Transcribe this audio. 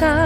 他。